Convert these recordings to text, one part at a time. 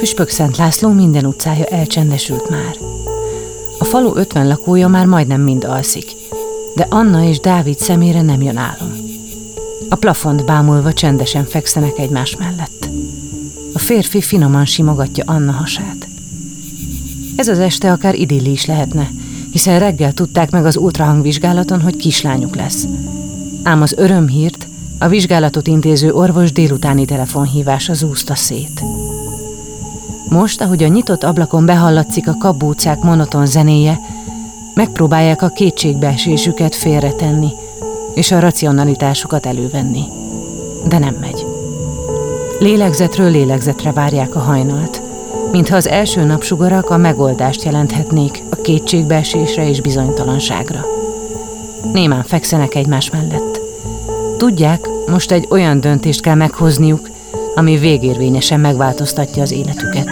Püspök Szent László minden utcája elcsendesült már. A falu ötven lakója már majdnem mind alszik, de Anna és Dávid szemére nem jön álom. A plafont bámulva csendesen fekszenek egymás mellett. A férfi finoman simogatja Anna hasát. Ez az este akár idilli is lehetne, hiszen reggel tudták meg az ultrahangvizsgálaton, hogy kislányuk lesz. Ám az örömhírt a vizsgálatot intéző orvos délutáni telefonhívása zúzta szét. Most, ahogy a nyitott ablakon behallatszik a kabúcák monoton zenéje, megpróbálják a kétségbeesésüket félretenni, és a racionalitásukat elővenni. De nem megy. Lélegzetről lélegzetre várják a hajnalt, mintha az első napsugarak a megoldást jelenthetnék a kétségbeesésre és bizonytalanságra. Némán fekszenek egymás mellett. Tudják, most egy olyan döntést kell meghozniuk, ami végérvényesen megváltoztatja az életüket.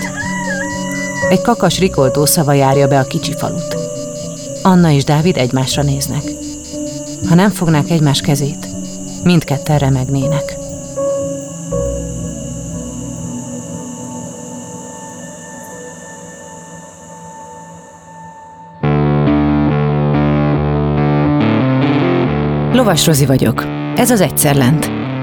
Egy kakas rikoltó szava járja be a kicsi falut. Anna és Dávid egymásra néznek. Ha nem fognák egymás kezét, mindketten remegnének. Lovas Rozi vagyok. Ez az Egyszer Lent.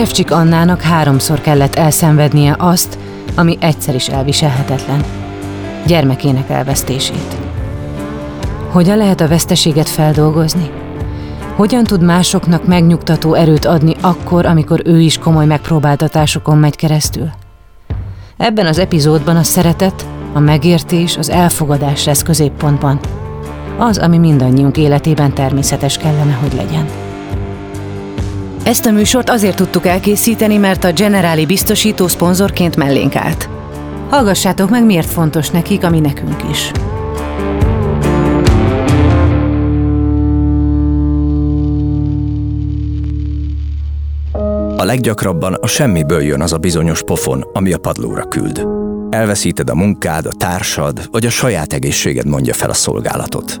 Sefcsik Annának háromszor kellett elszenvednie azt, ami egyszer is elviselhetetlen. Gyermekének elvesztését. Hogyan lehet a veszteséget feldolgozni? Hogyan tud másoknak megnyugtató erőt adni akkor, amikor ő is komoly megpróbáltatásokon megy keresztül? Ebben az epizódban a szeretet, a megértés, az elfogadás lesz középpontban. Az, ami mindannyiunk életében természetes kellene, hogy legyen. Ezt a műsort azért tudtuk elkészíteni, mert a Generáli biztosító szponzorként mellénk állt. Hallgassátok meg, miért fontos nekik, ami nekünk is. A leggyakrabban a semmiből jön az a bizonyos pofon, ami a padlóra küld. Elveszíted a munkád, a társad, vagy a saját egészséged mondja fel a szolgálatot.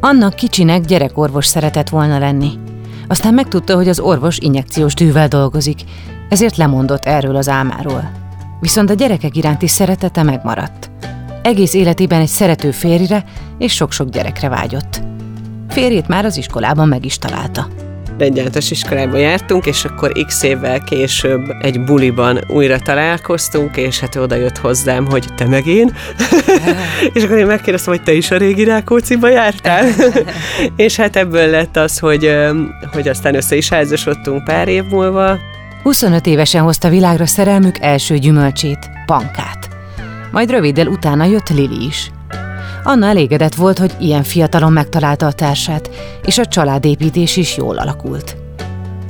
Annak kicsinek gyerekorvos szeretett volna lenni. Aztán megtudta, hogy az orvos injekciós tűvel dolgozik, ezért lemondott erről az álmáról. Viszont a gyerekek iránti szeretete megmaradt. Egész életében egy szerető férjre és sok-sok gyerekre vágyott. Férjét már az iskolában meg is találta egy általános iskolába jártunk, és akkor x évvel később egy buliban újra találkoztunk, és hát oda jött hozzám, hogy te meg én. és akkor én megkérdeztem, hogy te is a régi Rákóciba jártál. és hát ebből lett az, hogy, hogy aztán össze is házasodtunk pár év múlva. 25 évesen hozta világra szerelmük első gyümölcsét, pankát. Majd röviddel utána jött Lili is. Anna elégedett volt, hogy ilyen fiatalon megtalálta a társát, és a családépítés is jól alakult.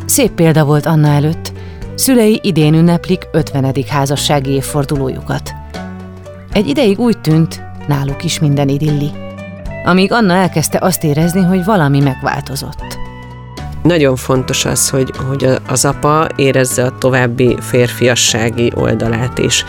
Szép példa volt Anna előtt, szülei idén ünneplik 50. házassági évfordulójukat. Egy ideig úgy tűnt, náluk is minden idilli. Amíg Anna elkezdte azt érezni, hogy valami megváltozott. Nagyon fontos az, hogy, hogy az apa érezze a további férfiassági oldalát is.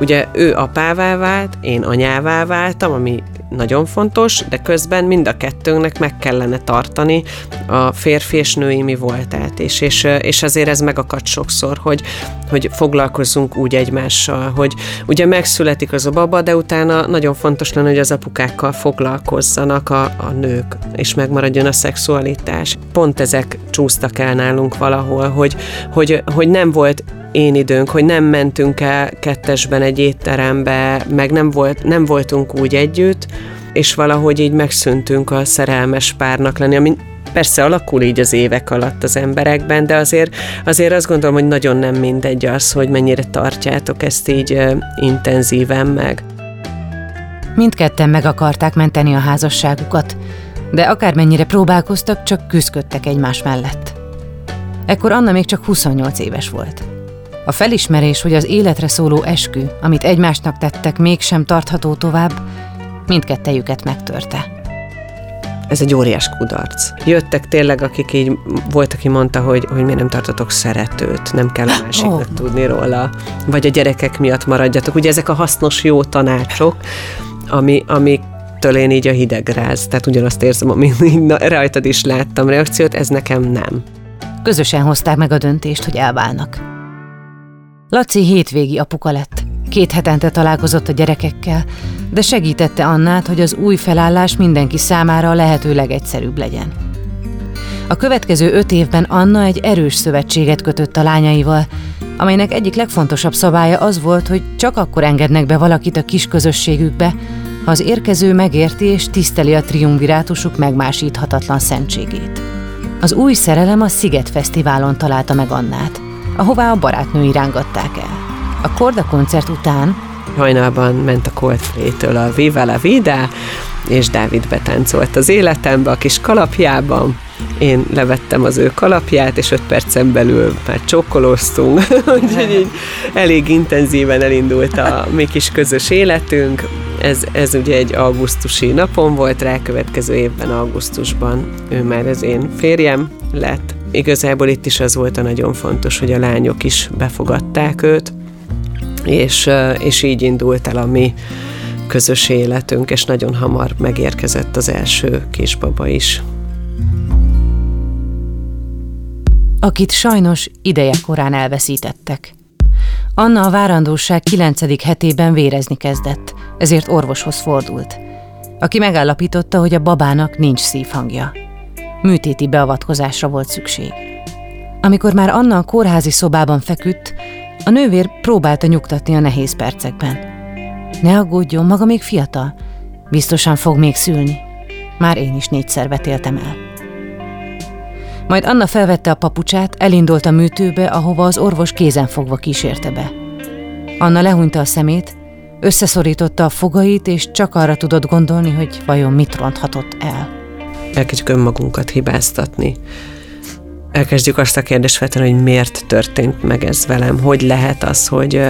Ugye ő apává vált, én anyává váltam, ami nagyon fontos, de közben mind a kettőnknek meg kellene tartani a férfi és női mi voltát is, és, és azért ez megakadt sokszor, hogy, hogy foglalkozzunk úgy egymással, hogy ugye megszületik az a baba, de utána nagyon fontos lenne, hogy az apukákkal foglalkozzanak a, a nők, és megmaradjon a szexualitás. Pont ezek csúsztak el nálunk valahol, hogy, hogy, hogy nem volt én időnk, hogy nem mentünk el kettesben egy étterembe, meg nem, volt, nem voltunk úgy együtt, és valahogy így megszűntünk a szerelmes párnak lenni, ami persze alakul így az évek alatt az emberekben, de azért, azért azt gondolom, hogy nagyon nem mindegy az, hogy mennyire tartjátok ezt így intenzíven meg. Mindketten meg akarták menteni a házasságukat, de akármennyire próbálkoztak, csak küzdködtek egymás mellett. Ekkor Anna még csak 28 éves volt. A felismerés, hogy az életre szóló eskü, amit egymásnak tettek, mégsem tartható tovább, mindkettejüket megtörte. Ez egy óriás kudarc. Jöttek tényleg, akik így, volt, aki mondta, hogy, hogy miért nem tartotok szeretőt, nem kell a másiknak oh. tudni róla, vagy a gyerekek miatt maradjatok. Ugye ezek a hasznos, jó tanácsok, ami, amik től én így a hidegráz, tehát ugyanazt érzem, amit rajtad is láttam reakciót, ez nekem nem. Közösen hozták meg a döntést, hogy elválnak. Laci hétvégi apuka lett. Két hetente találkozott a gyerekekkel, de segítette Annát, hogy az új felállás mindenki számára a lehető legegyszerűbb legyen. A következő öt évben Anna egy erős szövetséget kötött a lányaival, amelynek egyik legfontosabb szabálya az volt, hogy csak akkor engednek be valakit a kis közösségükbe, ha az érkező megérti és tiszteli a triumvirátusuk megmásíthatatlan szentségét. Az új szerelem a Sziget Fesztiválon találta meg Annát ahová a barátnői rángatták el. A Korda koncert után hajnalban ment a Coldplay-től a Viva la Vida, és Dávid betáncolt az életembe a kis kalapjában. Én levettem az ő kalapját, és öt percen belül már csokkolóztunk, úgyhogy így elég intenzíven elindult a mi kis közös életünk. Ez, ez ugye egy augusztusi napon volt, rá következő évben augusztusban ő már az én férjem lett, igazából itt is az volt a nagyon fontos, hogy a lányok is befogadták őt, és, és így indult el a mi közös életünk, és nagyon hamar megérkezett az első kisbaba is. Akit sajnos ideje korán elveszítettek. Anna a várandóság kilencedik hetében vérezni kezdett, ezért orvoshoz fordult, aki megállapította, hogy a babának nincs szívhangja műtéti beavatkozásra volt szükség. Amikor már Anna a kórházi szobában feküdt, a nővér próbálta nyugtatni a nehéz percekben. Ne aggódjon, maga még fiatal, biztosan fog még szülni. Már én is négyszer vetéltem el. Majd Anna felvette a papucsát, elindult a műtőbe, ahova az orvos kézen fogva kísérte be. Anna lehúnyta a szemét, összeszorította a fogait, és csak arra tudott gondolni, hogy vajon mit ronthatott el elkezdjük önmagunkat hibáztatni. Elkezdjük azt a kérdést feltenni, hogy miért történt meg ez velem, hogy lehet az, hogy,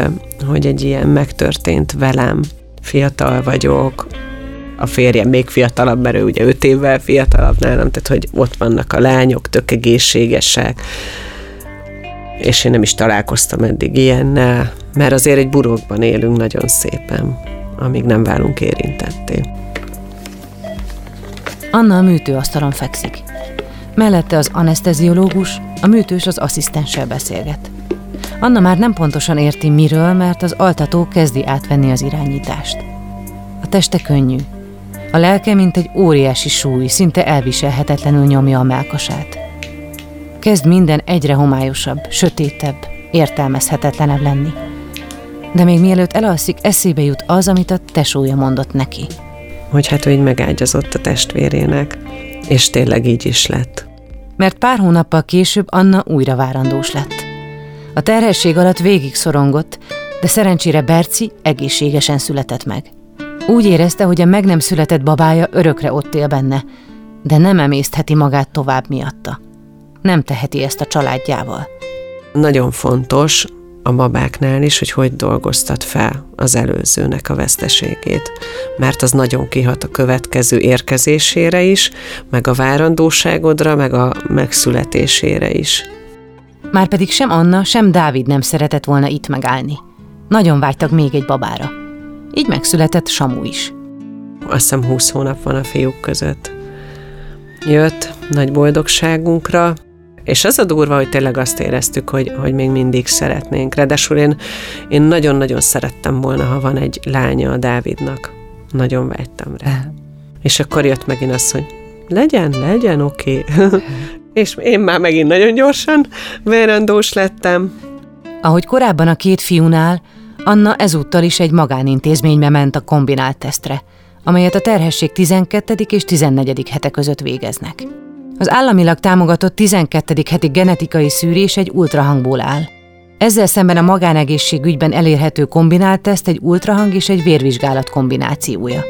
hogy egy ilyen megtörtént velem, fiatal vagyok, a férjem még fiatalabb, mert ő ugye öt évvel fiatalabb nálam, tehát hogy ott vannak a lányok, tök egészségesek, és én nem is találkoztam eddig ilyennel, mert azért egy burokban élünk nagyon szépen, amíg nem válunk érintetté. Anna a műtőasztalon fekszik. Mellette az anesteziológus, a műtős az asszisztenssel beszélget. Anna már nem pontosan érti miről, mert az altató kezdi átvenni az irányítást. A teste könnyű. A lelke, mint egy óriási súly, szinte elviselhetetlenül nyomja a melkasát. Kezd minden egyre homályosabb, sötétebb, értelmezhetetlenebb lenni. De még mielőtt elalszik, eszébe jut az, amit a tesója mondott neki – hogy hát ő így megágyazott a testvérének, és tényleg így is lett. Mert pár hónappal később Anna újra várandós lett. A terhesség alatt végig szorongott, de szerencsére Berci egészségesen született meg. Úgy érezte, hogy a meg nem született babája örökre ott él benne, de nem emésztheti magát tovább miatta. Nem teheti ezt a családjával. Nagyon fontos, a babáknál is, hogy hogy dolgoztat fel az előzőnek a veszteségét. Mert az nagyon kihat a következő érkezésére is, meg a várandóságodra, meg a megszületésére is. Márpedig sem Anna, sem Dávid nem szeretett volna itt megállni. Nagyon vágytak még egy babára. Így megszületett Samu is. azt hiszem 20 hónap van a fiúk között. Jött nagy boldogságunkra, és az a durva, hogy tényleg azt éreztük, hogy, hogy még mindig szeretnénk. Ráadásul én, én nagyon-nagyon szerettem volna, ha van egy lánya a Dávidnak. Nagyon vágytam rá. És akkor jött megint az, hogy legyen, legyen, oké. Okay. és én már megint nagyon gyorsan verandós lettem. Ahogy korábban a két fiúnál, Anna ezúttal is egy magánintézménybe ment a kombinált tesztre, amelyet a terhesség 12. és 14. hete között végeznek. Az államilag támogatott 12. heti genetikai szűrés egy ultrahangból áll. Ezzel szemben a magánegészségügyben elérhető kombinált teszt egy ultrahang és egy vérvizsgálat kombinációja.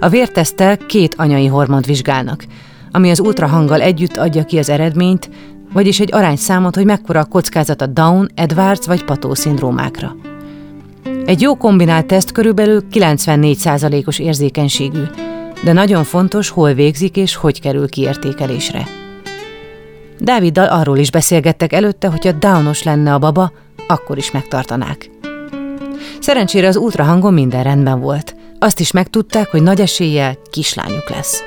A vérteszttel két anyai hormont vizsgálnak, ami az ultrahanggal együtt adja ki az eredményt, vagyis egy arányszámot, hogy mekkora a kockázat a Down, Edwards vagy Pató szindrómákra. Egy jó kombinált teszt körülbelül 94%-os érzékenységű, de nagyon fontos, hol végzik és hogy kerül kiértékelésre. Dáviddal arról is beszélgettek előtte, hogy a Downos lenne a baba, akkor is megtartanák. Szerencsére az ultrahangon minden rendben volt. Azt is megtudták, hogy nagy eséllyel kislányuk lesz.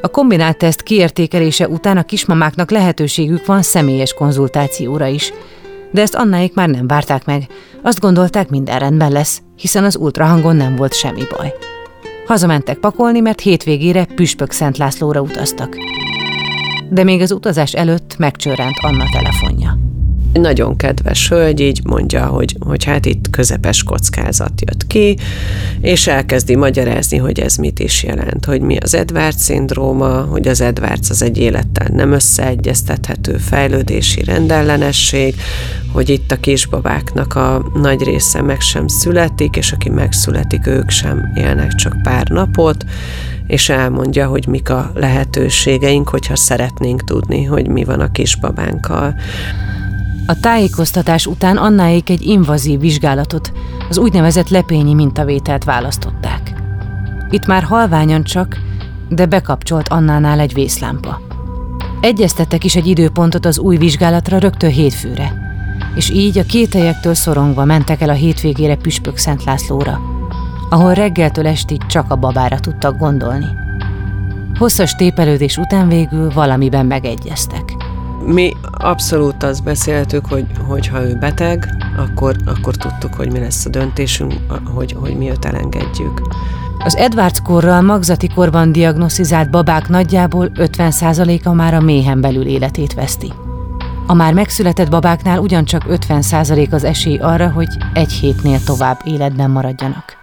A kombinált teszt kiértékelése után a kismamáknak lehetőségük van személyes konzultációra is. De ezt Annáik már nem várták meg. Azt gondolták, minden rendben lesz, hiszen az ultrahangon nem volt semmi baj. Hazamentek pakolni, mert hétvégére Püspök Szent Lászlóra utaztak. De még az utazás előtt megcsörrent Anna telefonja. Nagyon kedves hölgy így mondja, hogy, hogy hát itt közepes kockázat jött ki, és elkezdi magyarázni, hogy ez mit is jelent, hogy mi az Edwards szindróma, hogy az Edwards az egy élettel nem összeegyeztethető fejlődési rendellenesség, hogy itt a kisbabáknak a nagy része meg sem születik, és aki megszületik, ők sem élnek csak pár napot, és elmondja, hogy mik a lehetőségeink, hogyha szeretnénk tudni, hogy mi van a kisbabánkkal. A tájékoztatás után Annáék egy invazív vizsgálatot, az úgynevezett lepényi mintavételt választották. Itt már halványan csak, de bekapcsolt Annánál egy vészlámpa. Egyeztettek is egy időpontot az új vizsgálatra rögtön hétfőre, és így a kételjektől szorongva mentek el a hétvégére Püspök Szent Lászlóra, ahol reggeltől estig csak a babára tudtak gondolni. Hosszas tépelődés után végül valamiben megegyeztek. Mi abszolút azt beszéltük, hogy, hogy ha ő beteg, akkor, akkor tudtuk, hogy mi lesz a döntésünk, hogy, hogy mi őt elengedjük. Az Edwards korral magzati korban diagnosztizált babák nagyjából 50%-a már a méhen belül életét veszti. A már megszületett babáknál ugyancsak 50% az esély arra, hogy egy hétnél tovább életben maradjanak.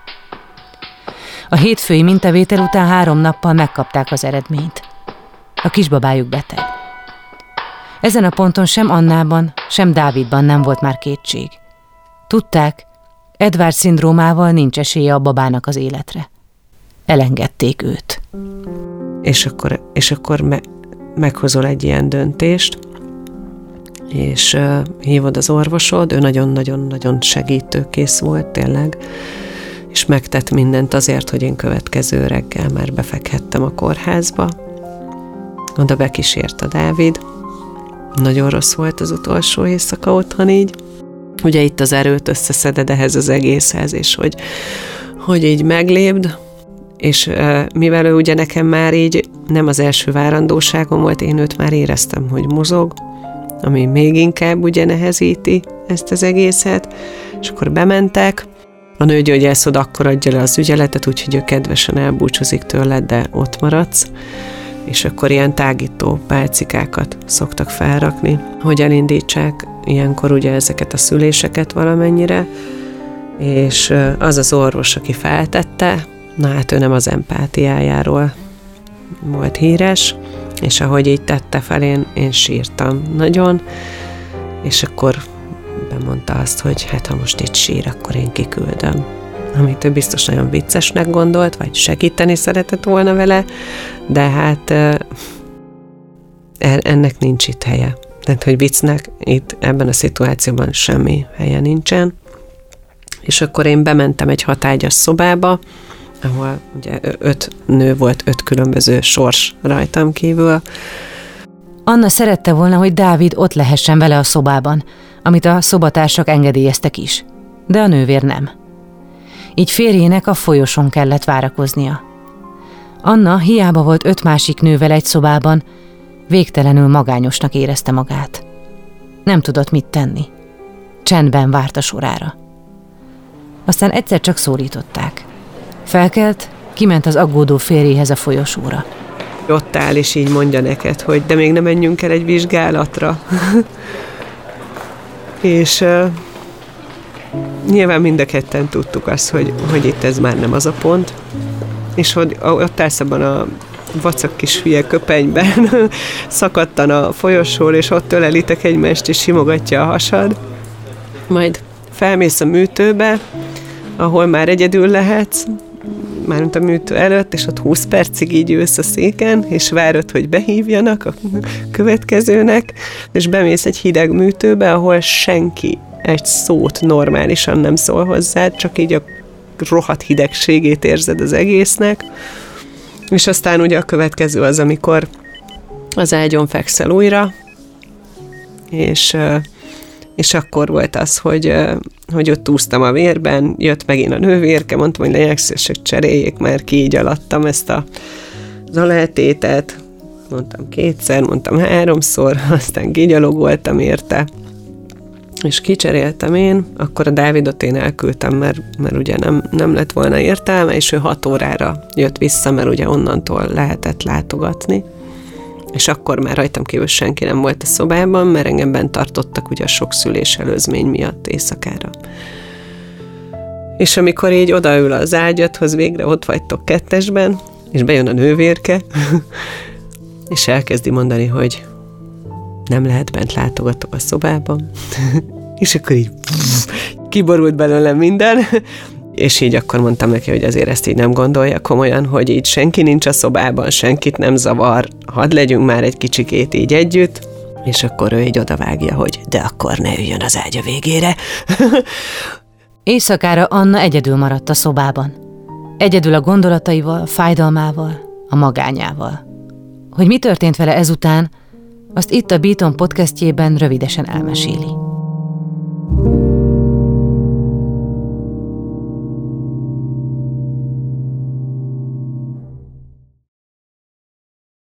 A hétfői mintavétel után három nappal megkapták az eredményt. A kisbabájuk beteg. Ezen a ponton sem Annában, sem Dávidban nem volt már kétség. Tudták, Edward szindrómával nincs esélye a babának az életre. Elengedték őt. És akkor, és akkor me, meghozol egy ilyen döntést, és uh, hívod az orvosod, ő nagyon-nagyon-nagyon segítőkész volt tényleg, és megtett mindent azért, hogy én következő reggel már befekhettem a kórházba. Oda bekísért a Dávid, nagyon rossz volt az utolsó éjszaka otthon így. Ugye itt az erőt összeszeded ehhez az egészhez, és hogy, hogy így meglépd, és mivel ő ugye nekem már így nem az első várandóságom volt, én őt már éreztem, hogy mozog, ami még inkább ugye nehezíti ezt az egészet, és akkor bementek, a nőgyógyászod akkor adja le az ügyeletet, úgyhogy ő kedvesen elbúcsúzik tőled, de ott maradsz és akkor ilyen tágító pálcikákat szoktak felrakni, hogy elindítsák ilyenkor ugye ezeket a szüléseket valamennyire, és az az orvos, aki feltette, na hát ő nem az empátiájáról volt híres, és ahogy így tette fel, én, én sírtam nagyon, és akkor bemondta azt, hogy hát ha most itt sír, akkor én kiküldöm amit ő biztos nagyon viccesnek gondolt, vagy segíteni szeretett volna vele, de hát ennek nincs itt helye. Tehát, hogy viccnek itt ebben a szituációban semmi helye nincsen. És akkor én bementem egy hatágyas szobába, ahol ugye öt nő volt, öt különböző sors rajtam kívül. Anna szerette volna, hogy Dávid ott lehessen vele a szobában, amit a szobatársak engedélyeztek is, de a nővér nem. Így férjének a folyosón kellett várakoznia. Anna hiába volt öt másik nővel egy szobában, végtelenül magányosnak érezte magát. Nem tudott mit tenni. Csendben várt a sorára. Aztán egyszer csak szólították. Felkelt, kiment az aggódó férjéhez a folyosóra. Ott áll, és így mondja neked, hogy de még nem menjünk el egy vizsgálatra. és nyilván mind a ketten tudtuk azt, hogy, hogy itt ez már nem az a pont, és hogy ott állsz abban a vacak kis hülye köpenyben, szakadtan a folyosól, és ott ölelitek egymást, és simogatja a hasad. Majd felmész a műtőbe, ahol már egyedül lehetsz, mármint a műtő előtt, és ott 20 percig így ülsz a széken, és várod, hogy behívjanak a következőnek, és bemész egy hideg műtőbe, ahol senki egy szót normálisan nem szól hozzád, csak így a rohadt hidegségét érzed az egésznek, és aztán ugye a következő az, amikor az ágyon fekszel újra, és, és akkor volt az, hogy, hogy ott úsztam a vérben, jött megint a nővérke, mondtam, hogy legyenek hogy cseréljék már ki így alattam ezt a zaletétet, mondtam kétszer, mondtam háromszor, aztán kigyalogoltam érte, és kicseréltem én, akkor a Dávidot én elküldtem, mert, mert ugye nem, nem lett volna értelme, és ő hat órára jött vissza, mert ugye onnantól lehetett látogatni. És akkor már rajtam kívül senki nem volt a szobában, mert engem bent tartottak ugye a sok szülés előzmény miatt éjszakára. És amikor így odaül az ágyathoz, végre ott vagytok kettesben, és bejön a nővérke, és elkezdi mondani, hogy nem lehet bent látogatok a szobában. és akkor így kiborult belőlem minden, és így akkor mondtam neki, hogy azért ezt így nem gondolja komolyan, hogy így senki nincs a szobában, senkit nem zavar, hadd legyünk már egy kicsikét így együtt, és akkor ő így odavágja, hogy de akkor ne üljön az ágya végére. Éjszakára Anna egyedül maradt a szobában. Egyedül a gondolataival, a fájdalmával, a magányával. Hogy mi történt vele ezután, azt itt a Beaton podcastjében rövidesen elmeséli.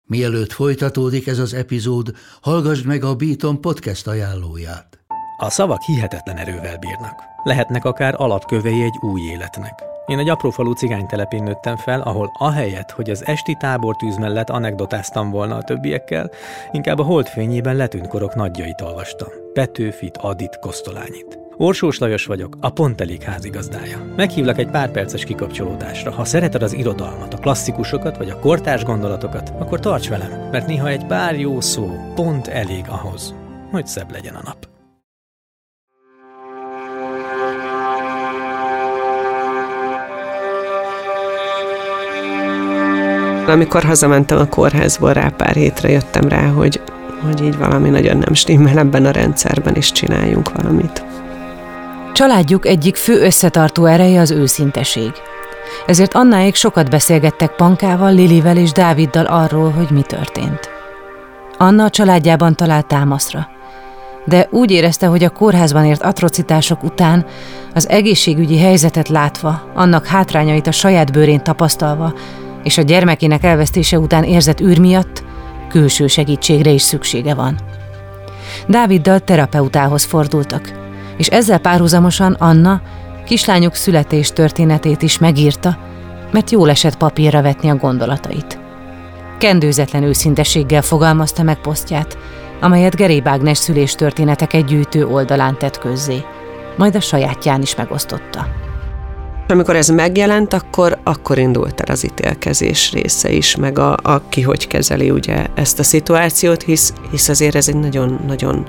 Mielőtt folytatódik ez az epizód, hallgassd meg a Beaton podcast ajánlóját. A szavak hihetetlen erővel bírnak. Lehetnek akár alapkövei egy új életnek. Én egy aprófalú cigánytelepén nőttem fel, ahol ahelyett, hogy az esti tábortűz mellett anekdotáztam volna a többiekkel, inkább a holdfényében letűnt korok nagyjait olvastam. Petőfit, Adit, Kosztolányit. Orsós Lajos vagyok, a Pont Elég házigazdája. Meghívlak egy pár perces kikapcsolódásra. Ha szereted az irodalmat, a klasszikusokat vagy a kortárs gondolatokat, akkor tarts velem, mert néha egy pár jó szó pont elég ahhoz, hogy szebb legyen a nap. Amikor hazamentem a kórházból rá pár hétre, jöttem rá, hogy, hogy így valami nagyon nem stimmel ebben a rendszerben, és csináljunk valamit. Családjuk egyik fő összetartó ereje az őszinteség. Ezért Annáék sokat beszélgettek Pankával, Lilivel és Dáviddal arról, hogy mi történt. Anna a családjában talált támaszra, de úgy érezte, hogy a kórházban ért atrocitások után, az egészségügyi helyzetet látva, annak hátrányait a saját bőrén tapasztalva, és a gyermekének elvesztése után érzett űr miatt külső segítségre is szüksége van. Dáviddal terapeutához fordultak, és ezzel párhuzamosan Anna kislányok születés történetét is megírta, mert jól esett papírra vetni a gondolatait. Kendőzetlen őszinteséggel fogalmazta meg posztját, amelyet Geréb Ágnes szüléstörténeteket gyűjtő oldalán tett közzé, majd a sajátján is megosztotta. Amikor ez megjelent, akkor, akkor indult el az ítélkezés része is, meg a, a ki hogy kezeli ugye ezt a szituációt, hisz, hisz azért ez egy nagyon-nagyon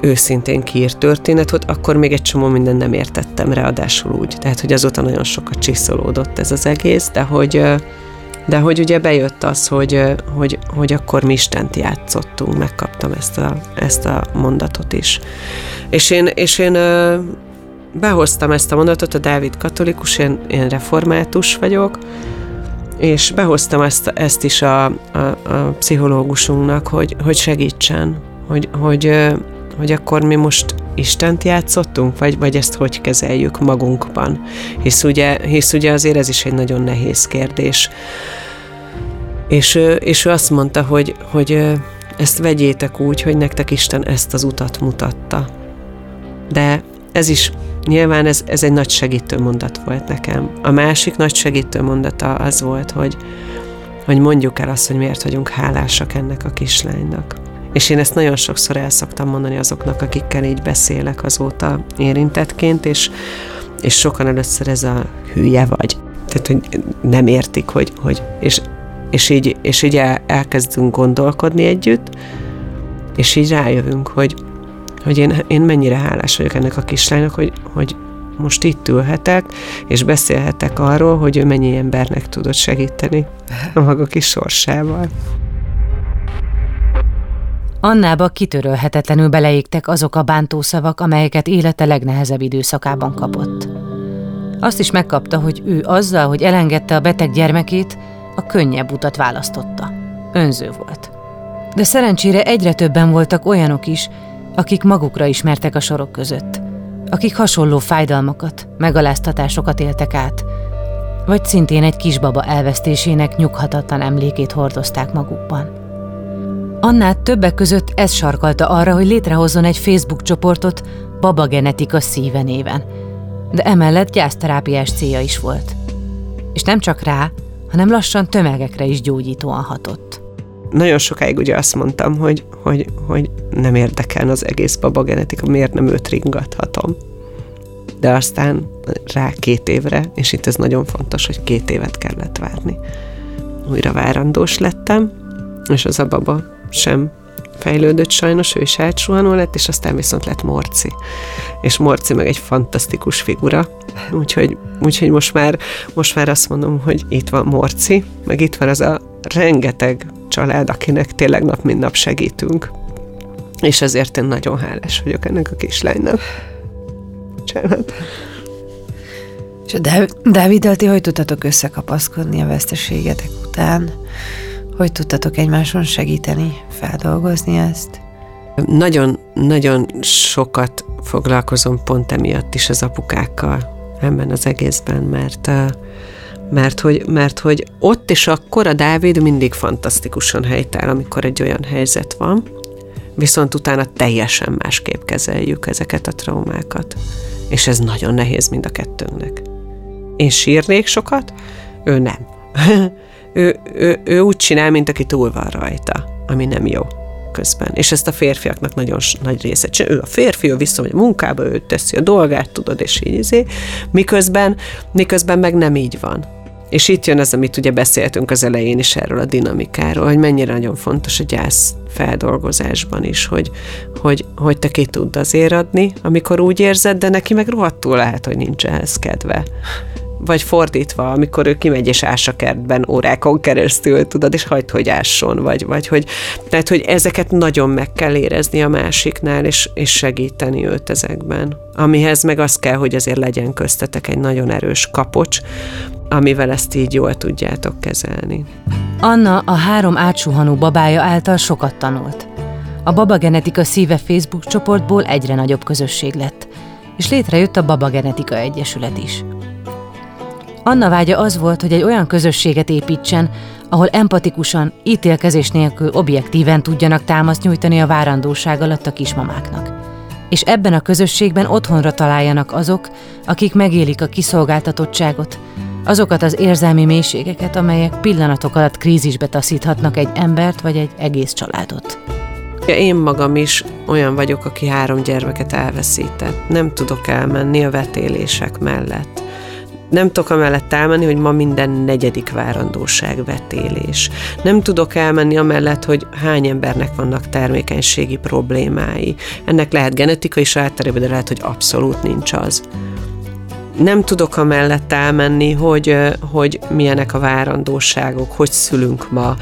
őszintén kiírt történet, hogy akkor még egy csomó minden nem értettem, ráadásul úgy. Tehát, hogy azóta nagyon sokat csiszolódott ez az egész, de hogy, de hogy ugye bejött az, hogy, hogy, hogy akkor mi Istent játszottunk, megkaptam ezt a, ezt a mondatot is. És én, és én behoztam ezt a mondatot, a Dávid katolikus, én, én református vagyok, és behoztam ezt, ezt is a, a, a pszichológusunknak, hogy, hogy segítsen, hogy, hogy, hogy akkor mi most Istent játszottunk, vagy, vagy ezt hogy kezeljük magunkban? Hisz ugye, hisz ugye azért ez is egy nagyon nehéz kérdés. És, és ő azt mondta, hogy, hogy ezt vegyétek úgy, hogy nektek Isten ezt az utat mutatta. De ez is nyilván ez, ez egy nagy segítő mondat volt nekem. A másik nagy segítő mondata az volt, hogy, hogy mondjuk el azt, hogy miért vagyunk hálásak ennek a kislánynak. És én ezt nagyon sokszor el szoktam mondani azoknak, akikkel így beszélek azóta érintettként, és, és sokan először ez a hülye vagy. Tehát, hogy nem értik, hogy, hogy és, és így, és így el, elkezdünk gondolkodni együtt, és így rájövünk, hogy, hogy én, én mennyire hálás vagyok ennek a kislánynak, hogy, hogy most itt ülhetek, és beszélhetek arról, hogy ő mennyi embernek tudott segíteni a maga kis sorsával. Annába kitörölhetetlenül beleégtek azok a bántószavak, amelyeket élete legnehezebb időszakában kapott. Azt is megkapta, hogy ő azzal, hogy elengedte a beteg gyermekét, a könnyebb utat választotta. Önző volt. De szerencsére egyre többen voltak olyanok is, akik magukra ismertek a sorok között, akik hasonló fájdalmakat, megaláztatásokat éltek át, vagy szintén egy kisbaba elvesztésének nyughatatlan emlékét hordozták magukban. Annát többek között ez sarkalta arra, hogy létrehozzon egy Facebook csoportot Baba Genetika szíve néven, de emellett gyászterápiás célja is volt. És nem csak rá, hanem lassan tömegekre is gyógyítóan hatott nagyon sokáig ugye azt mondtam, hogy, hogy, hogy nem érdekel az egész babagenetika, miért nem őt ringathatom. De aztán rá két évre, és itt ez nagyon fontos, hogy két évet kellett várni. Újra várandós lettem, és az a baba sem fejlődött sajnos, ő is elsuhanó lett, és aztán viszont lett Morci. És Morci meg egy fantasztikus figura, úgyhogy, úgyhogy most, már, most már azt mondom, hogy itt van Morci, meg itt van az a rengeteg család, akinek tényleg nap mint nap segítünk. És ezért én nagyon hálás vagyok ennek a kislánynak. Bocsánat. És a Dáviddal ti hogy tudtatok összekapaszkodni a veszteségetek után? Hogy tudtatok egymáson segíteni, feldolgozni ezt? Nagyon-nagyon sokat foglalkozom pont emiatt is az apukákkal ebben az egészben, mert mert hogy, mert hogy ott és akkor a Dávid mindig fantasztikusan helytáll, amikor egy olyan helyzet van, viszont utána teljesen másképp kezeljük ezeket a traumákat. És ez nagyon nehéz mind a kettőnknek. Én sírnék sokat, ő nem. ő, ő, ő úgy csinál, mint aki túl van rajta, ami nem jó közben. És ezt a férfiaknak nagyon nagy része csinál. Ő a férfi, ő visszamegy a munkába, ő teszi a dolgát, tudod, és így izé. Miközben, miközben meg nem így van. És itt jön az, amit ugye beszéltünk az elején is erről a dinamikáról, hogy mennyire nagyon fontos a gyász feldolgozásban is, hogy, hogy, hogy te ki tudd azért adni, amikor úgy érzed, de neki meg rohadtul lehet, hogy nincs ehhez kedve vagy fordítva, amikor ő kimegy és ás a kertben órákon keresztül, tudod, és hagyd, hogy ásson, vagy, vagy hogy, tehát, hogy ezeket nagyon meg kell érezni a másiknál, és, és segíteni őt ezekben. Amihez meg az kell, hogy azért legyen köztetek egy nagyon erős kapocs, amivel ezt így jól tudjátok kezelni. Anna a három átsuhanó babája által sokat tanult. A Baba Genetika Szíve Facebook csoportból egyre nagyobb közösség lett, és létrejött a Baba Genetika Egyesület is. Anna vágya az volt, hogy egy olyan közösséget építsen, ahol empatikusan, ítélkezés nélkül objektíven tudjanak támaszt nyújtani a várandóság alatt a kismamáknak. És ebben a közösségben otthonra találjanak azok, akik megélik a kiszolgáltatottságot, azokat az érzelmi mélységeket, amelyek pillanatok alatt krízisbe taszíthatnak egy embert vagy egy egész családot. Én magam is olyan vagyok, aki három gyermeket elveszített. Nem tudok elmenni a vetélések mellett nem tudok amellett elmenni, hogy ma minden negyedik várandóság vetélés. Nem tudok elmenni amellett, hogy hány embernek vannak termékenységi problémái. Ennek lehet genetikai sajátterében, de lehet, hogy abszolút nincs az nem tudok amellett elmenni, hogy, hogy milyenek a várandóságok, hogy szülünk ma.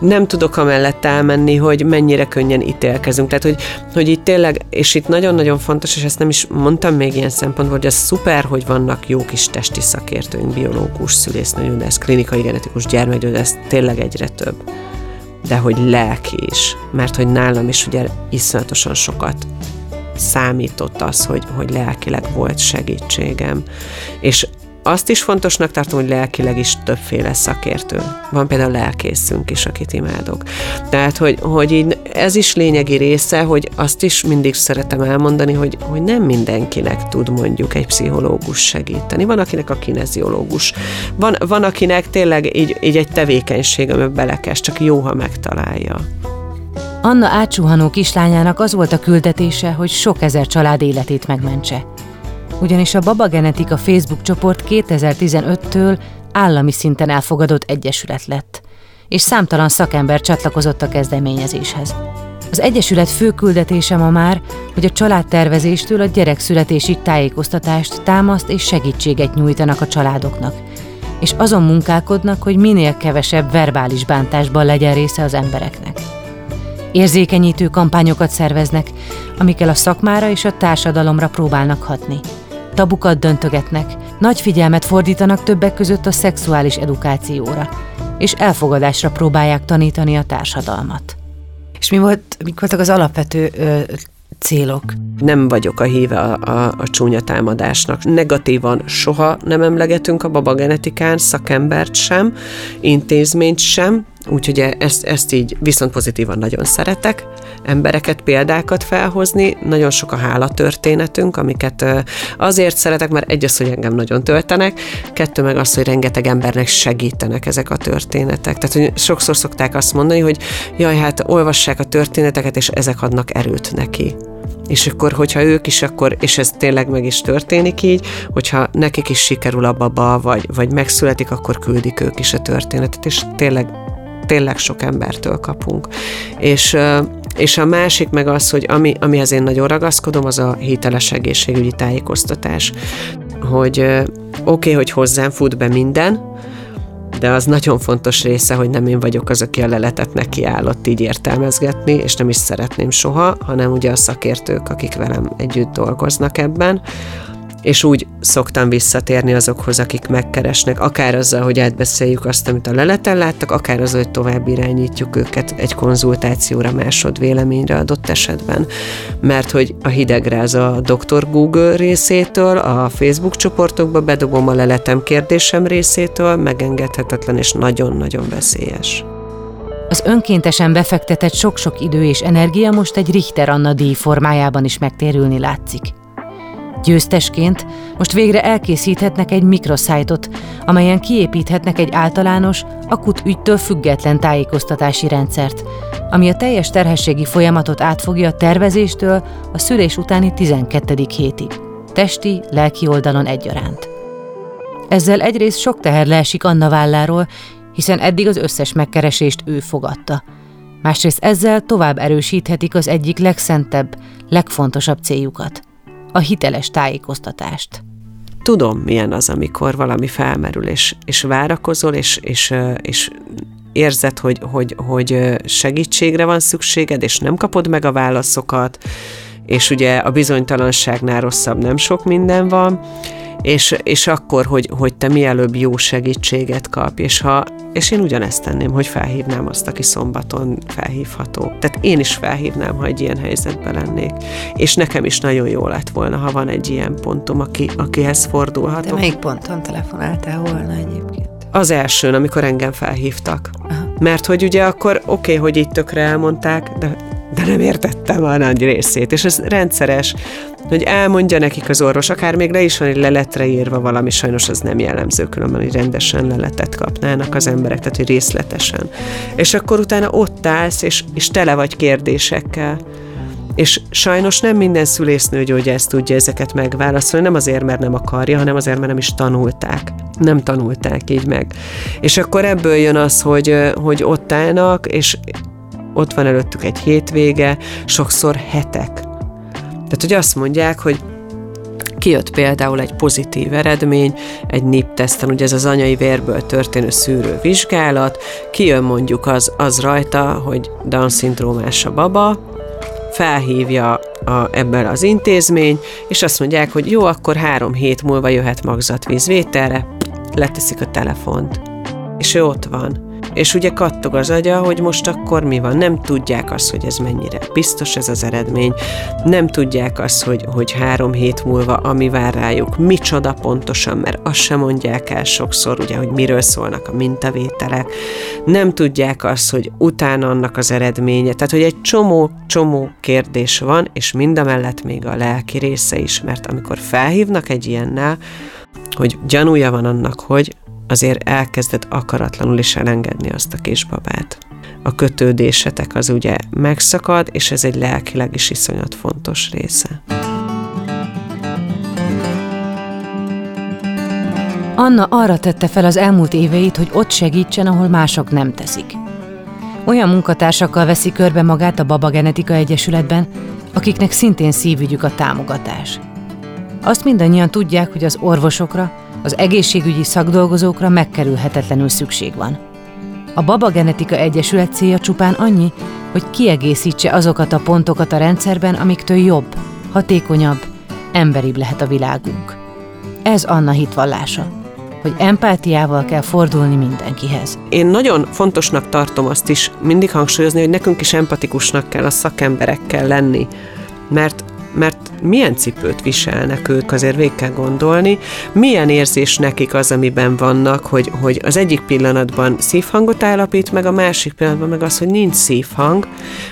Nem tudok amellett elmenni, hogy mennyire könnyen ítélkezünk. Tehát, hogy, hogy itt tényleg, és itt nagyon-nagyon fontos, és ezt nem is mondtam még ilyen szempontból, hogy ez szuper, hogy vannak jó kis testi szakértőink, biológus, szülésznőgyógyász, klinikai genetikus ez tényleg egyre több. De hogy lelki is, mert hogy nálam is ugye iszonyatosan sokat számított az, hogy, hogy lelkileg volt segítségem. És azt is fontosnak tartom, hogy lelkileg is többféle szakértő. Van például lelkészünk is, akit imádok. Tehát, hogy, hogy így ez is lényegi része, hogy azt is mindig szeretem elmondani, hogy, hogy nem mindenkinek tud mondjuk egy pszichológus segíteni. Van, akinek a kineziológus. Van, van akinek tényleg így, így egy tevékenység, amiben belekes, csak jó, ha megtalálja. Anna átsuhanó kislányának az volt a küldetése, hogy sok ezer család életét megmentse ugyanis a Baba Genetika Facebook csoport 2015-től állami szinten elfogadott egyesület lett, és számtalan szakember csatlakozott a kezdeményezéshez. Az Egyesület fő küldetése ma már, hogy a családtervezéstől a gyerekszületésig tájékoztatást, támaszt és segítséget nyújtanak a családoknak, és azon munkálkodnak, hogy minél kevesebb verbális bántásban legyen része az embereknek. Érzékenyítő kampányokat szerveznek, amikkel a szakmára és a társadalomra próbálnak hatni – tabukat döntögetnek, nagy figyelmet fordítanak többek között a szexuális edukációra, és elfogadásra próbálják tanítani a társadalmat. És mi volt, mik voltak az alapvető ö, célok? Nem vagyok a híve a, a, a csúnya támadásnak. Negatívan soha nem emlegetünk a babagenetikán, szakembert sem, intézményt sem, Úgyhogy ezt, ezt így viszont pozitívan nagyon szeretek, embereket, példákat felhozni. Nagyon sok a hála történetünk, amiket azért szeretek, mert egy az, hogy engem nagyon töltenek, kettő meg az, hogy rengeteg embernek segítenek ezek a történetek. Tehát, hogy sokszor szokták azt mondani, hogy jaj, hát olvassák a történeteket, és ezek adnak erőt neki és akkor, hogyha ők is, akkor, és ez tényleg meg is történik így, hogyha nekik is sikerül a baba, vagy, vagy megszületik, akkor küldik ők is a történetet, és tényleg tényleg sok embertől kapunk. És, és a másik meg az, hogy ami, amihez én nagyon ragaszkodom, az a hiteles egészségügyi tájékoztatás. Hogy oké, okay, hogy hozzám fut be minden, de az nagyon fontos része, hogy nem én vagyok az, aki a leletet nekiállott így értelmezgetni, és nem is szeretném soha, hanem ugye a szakértők, akik velem együtt dolgoznak ebben, és úgy szoktam visszatérni azokhoz, akik megkeresnek, akár azzal, hogy átbeszéljük azt, amit a leleten láttak, akár azzal, hogy tovább irányítjuk őket egy konzultációra, másod véleményre adott esetben. Mert hogy a hidegráz a Dr. Google részétől, a Facebook csoportokba bedobom a leletem kérdésem részétől, megengedhetetlen és nagyon-nagyon veszélyes. Az önkéntesen befektetett sok-sok idő és energia most egy Richter Anna díj formájában is megtérülni látszik. Győztesként most végre elkészíthetnek egy mikroszájtot, amelyen kiépíthetnek egy általános, akut ügytől független tájékoztatási rendszert, ami a teljes terhességi folyamatot átfogja a tervezéstől a szülés utáni 12. hétig, testi, lelki oldalon egyaránt. Ezzel egyrészt sok teher leesik Anna válláról, hiszen eddig az összes megkeresést ő fogadta. Másrészt ezzel tovább erősíthetik az egyik legszentebb, legfontosabb céljukat – a hiteles tájékoztatást. Tudom, milyen az, amikor valami felmerül, és, és várakozol, és, és, és érzed, hogy, hogy, hogy segítségre van szükséged, és nem kapod meg a válaszokat, és ugye a bizonytalanságnál rosszabb nem sok minden van, és, és akkor, hogy, hogy te mielőbb jó segítséget kapj, és, ha, és én ugyanezt tenném, hogy felhívnám azt, aki szombaton felhívható. Tehát én is felhívnám, ha egy ilyen helyzetben lennék. És nekem is nagyon jó lett volna, ha van egy ilyen pontom, aki, akihez fordulhatok. De melyik ponton telefonáltál volna egyébként? Az elsőn, amikor engem felhívtak. Aha. Mert hogy ugye akkor oké, okay, hogy itt tökre elmondták, de de nem értettem a nagy részét, és ez rendszeres, hogy elmondja nekik az orvos, akár még le is van egy leletre írva valami, sajnos az nem jellemző, különben, hogy rendesen leletet kapnának az emberek, tehát hogy részletesen. És akkor utána ott állsz, és, és tele vagy kérdésekkel. És sajnos nem minden szülésznőgyógyász tudja ezeket megválaszolni, nem azért, mert nem akarja, hanem azért, mert nem is tanulták. Nem tanulták így meg. És akkor ebből jön az, hogy, hogy ott állnak, és ott van előttük egy hétvége, sokszor hetek. Tehát, hogy azt mondják, hogy kijött például egy pozitív eredmény, egy NIP-teszten, ugye ez az anyai vérből történő szűrő vizsgálat, kijön mondjuk az, az rajta, hogy Down-szindrómás a baba, felhívja a, ebből az intézmény, és azt mondják, hogy jó, akkor három hét múlva jöhet magzatvízvételre, leteszik a telefont, és ő ott van és ugye kattog az agya, hogy most akkor mi van. Nem tudják azt, hogy ez mennyire biztos ez az eredmény, nem tudják azt, hogy, hogy három hét múlva ami vár rájuk, micsoda pontosan, mert azt sem mondják el sokszor, ugye, hogy miről szólnak a mintavételek, nem tudják azt, hogy utána annak az eredménye, tehát hogy egy csomó-csomó kérdés van, és mindamellett még a lelki része is, mert amikor felhívnak egy ilyennel, hogy gyanúja van annak, hogy azért elkezded akaratlanul is elengedni azt a kisbabát. A kötődésetek az ugye megszakad, és ez egy lelkileg is iszonyat fontos része. Anna arra tette fel az elmúlt éveit, hogy ott segítsen, ahol mások nem teszik. Olyan munkatársakkal veszi körbe magát a Baba Genetika Egyesületben, akiknek szintén szívügyük a támogatás. Azt mindannyian tudják, hogy az orvosokra, az egészségügyi szakdolgozókra megkerülhetetlenül szükség van. A Baba Genetika Egyesület célja csupán annyi, hogy kiegészítse azokat a pontokat a rendszerben, amiktől jobb, hatékonyabb, emberibb lehet a világunk. Ez Anna hitvallása hogy empátiával kell fordulni mindenkihez. Én nagyon fontosnak tartom azt is mindig hangsúlyozni, hogy nekünk is empatikusnak kell a szakemberekkel lenni, mert mert milyen cipőt viselnek ők, azért végig kell gondolni, milyen érzés nekik az, amiben vannak, hogy, hogy az egyik pillanatban szívhangot állapít meg, a másik pillanatban meg az, hogy nincs szívhang.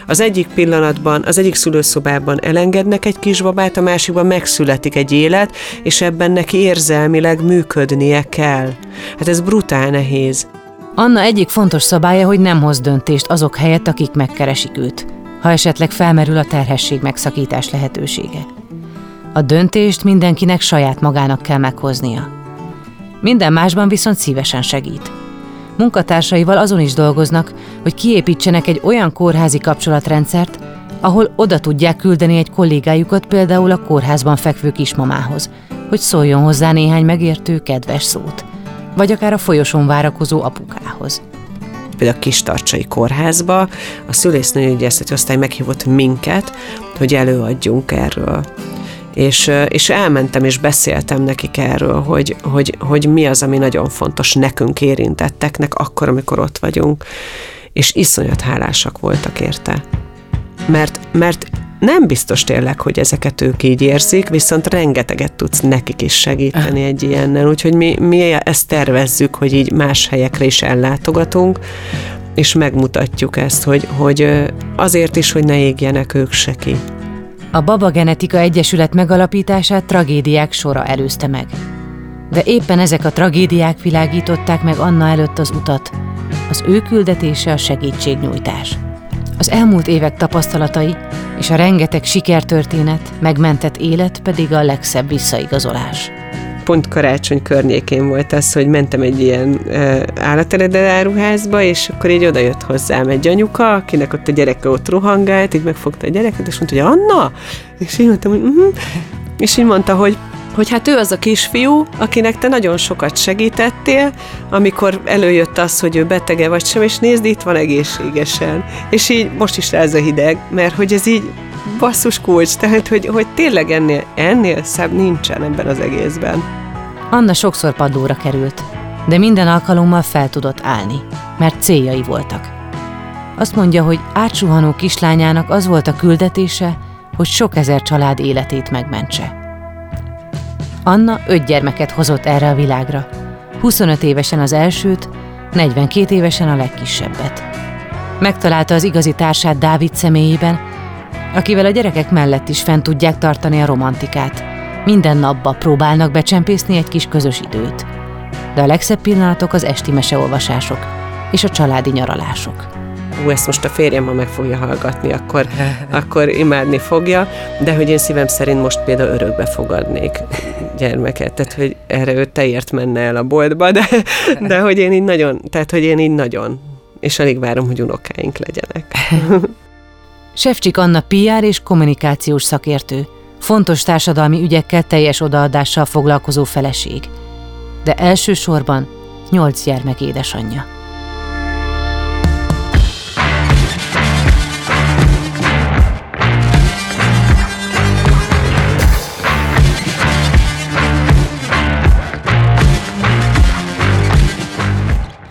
Az egyik pillanatban, az egyik szülőszobában elengednek egy kisbabát, a másikban megszületik egy élet, és ebben neki érzelmileg működnie kell. Hát ez brutál nehéz. Anna egyik fontos szabálya, hogy nem hoz döntést azok helyett, akik megkeresik őt ha esetleg felmerül a terhesség megszakítás lehetősége. A döntést mindenkinek saját magának kell meghoznia. Minden másban viszont szívesen segít. Munkatársaival azon is dolgoznak, hogy kiépítsenek egy olyan kórházi kapcsolatrendszert, ahol oda tudják küldeni egy kollégájukat például a kórházban fekvő kismamához, hogy szóljon hozzá néhány megértő, kedves szót, vagy akár a folyosón várakozó apukához például a Kistarcsai Kórházba, a szülésznőügyészeti osztály meghívott minket, hogy előadjunk erről. És, és elmentem és beszéltem nekik erről, hogy, hogy, hogy mi az, ami nagyon fontos nekünk érintetteknek, akkor, amikor ott vagyunk. És iszonyat hálásak voltak érte. Mert, mert nem biztos tényleg, hogy ezeket ők így érzik, viszont rengeteget tudsz nekik is segíteni egy ilyennel, úgyhogy mi, mi ezt tervezzük, hogy így más helyekre is ellátogatunk, és megmutatjuk ezt, hogy, hogy azért is, hogy ne égjenek ők se ki. A Baba Genetika Egyesület megalapítását tragédiák sora előzte meg. De éppen ezek a tragédiák világították meg Anna előtt az utat. Az ő küldetése a segítségnyújtás. Az elmúlt évek tapasztalatai és a rengeteg sikertörténet, megmentett élet pedig a legszebb visszaigazolás. Pont karácsony környékén volt az, hogy mentem egy ilyen uh, állateredeláruházba, és akkor így odajött hozzám egy anyuka, akinek ott a gyereke ott rohangált, így megfogta a gyereket, és mondta, hogy Anna? És én mondtam, hogy uh-huh. és így mondta, hogy hogy hát ő az a kisfiú, akinek te nagyon sokat segítettél, amikor előjött az, hogy ő betege vagy sem, és nézd, itt van egészségesen. És így most is ez a hideg, mert hogy ez így basszus kulcs, tehát hogy, hogy tényleg ennél, ennél szebb nincsen ebben az egészben. Anna sokszor padlóra került, de minden alkalommal fel tudott állni, mert céljai voltak. Azt mondja, hogy átsuhanó kislányának az volt a küldetése, hogy sok ezer család életét megmentse. Anna öt gyermeket hozott erre a világra. 25 évesen az elsőt, 42 évesen a legkisebbet. Megtalálta az igazi társát Dávid személyében, akivel a gyerekek mellett is fent tudják tartani a romantikát. Minden napba próbálnak becsempészni egy kis közös időt. De a legszebb pillanatok az esti meseolvasások és a családi nyaralások hú, ezt most a férjem, ha meg fogja hallgatni, akkor, akkor imádni fogja, de hogy én szívem szerint most például örökbe fogadnék gyermeket, tehát hogy erre ő teért menne el a boltba, de, de hogy én így nagyon, tehát hogy én így nagyon, és alig várom, hogy unokáink legyenek. Sefcsik Anna PR és kommunikációs szakértő, fontos társadalmi ügyekkel teljes odaadással foglalkozó feleség, de elsősorban nyolc gyermek édesanyja.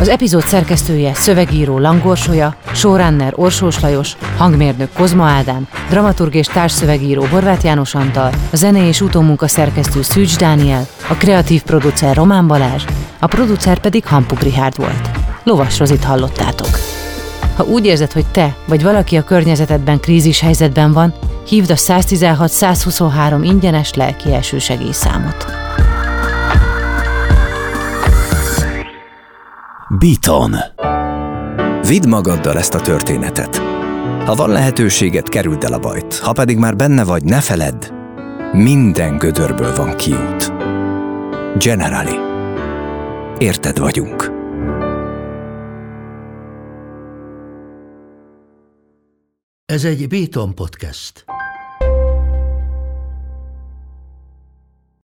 Az epizód szerkesztője, szövegíró Langorsolya, showrunner Orsós Lajos, hangmérnök Kozma Ádám, dramaturg és társszövegíró Horváth János Antal, a zene és utómunka szerkesztő Szűcs Dániel, a kreatív producer Román Balázs, a producer pedig Hampuk Rihárd volt. Lovas Rozit hallottátok. Ha úgy érzed, hogy te vagy valaki a környezetedben krízis helyzetben van, hívd a 116-123 ingyenes lelki elsősegélyszámot. Beaton. Vidd magaddal ezt a történetet. Ha van lehetőséget, kerüld el a bajt. Ha pedig már benne vagy, ne feledd, minden gödörből van kiút. Generali. Érted vagyunk. Ez egy Béton podcast.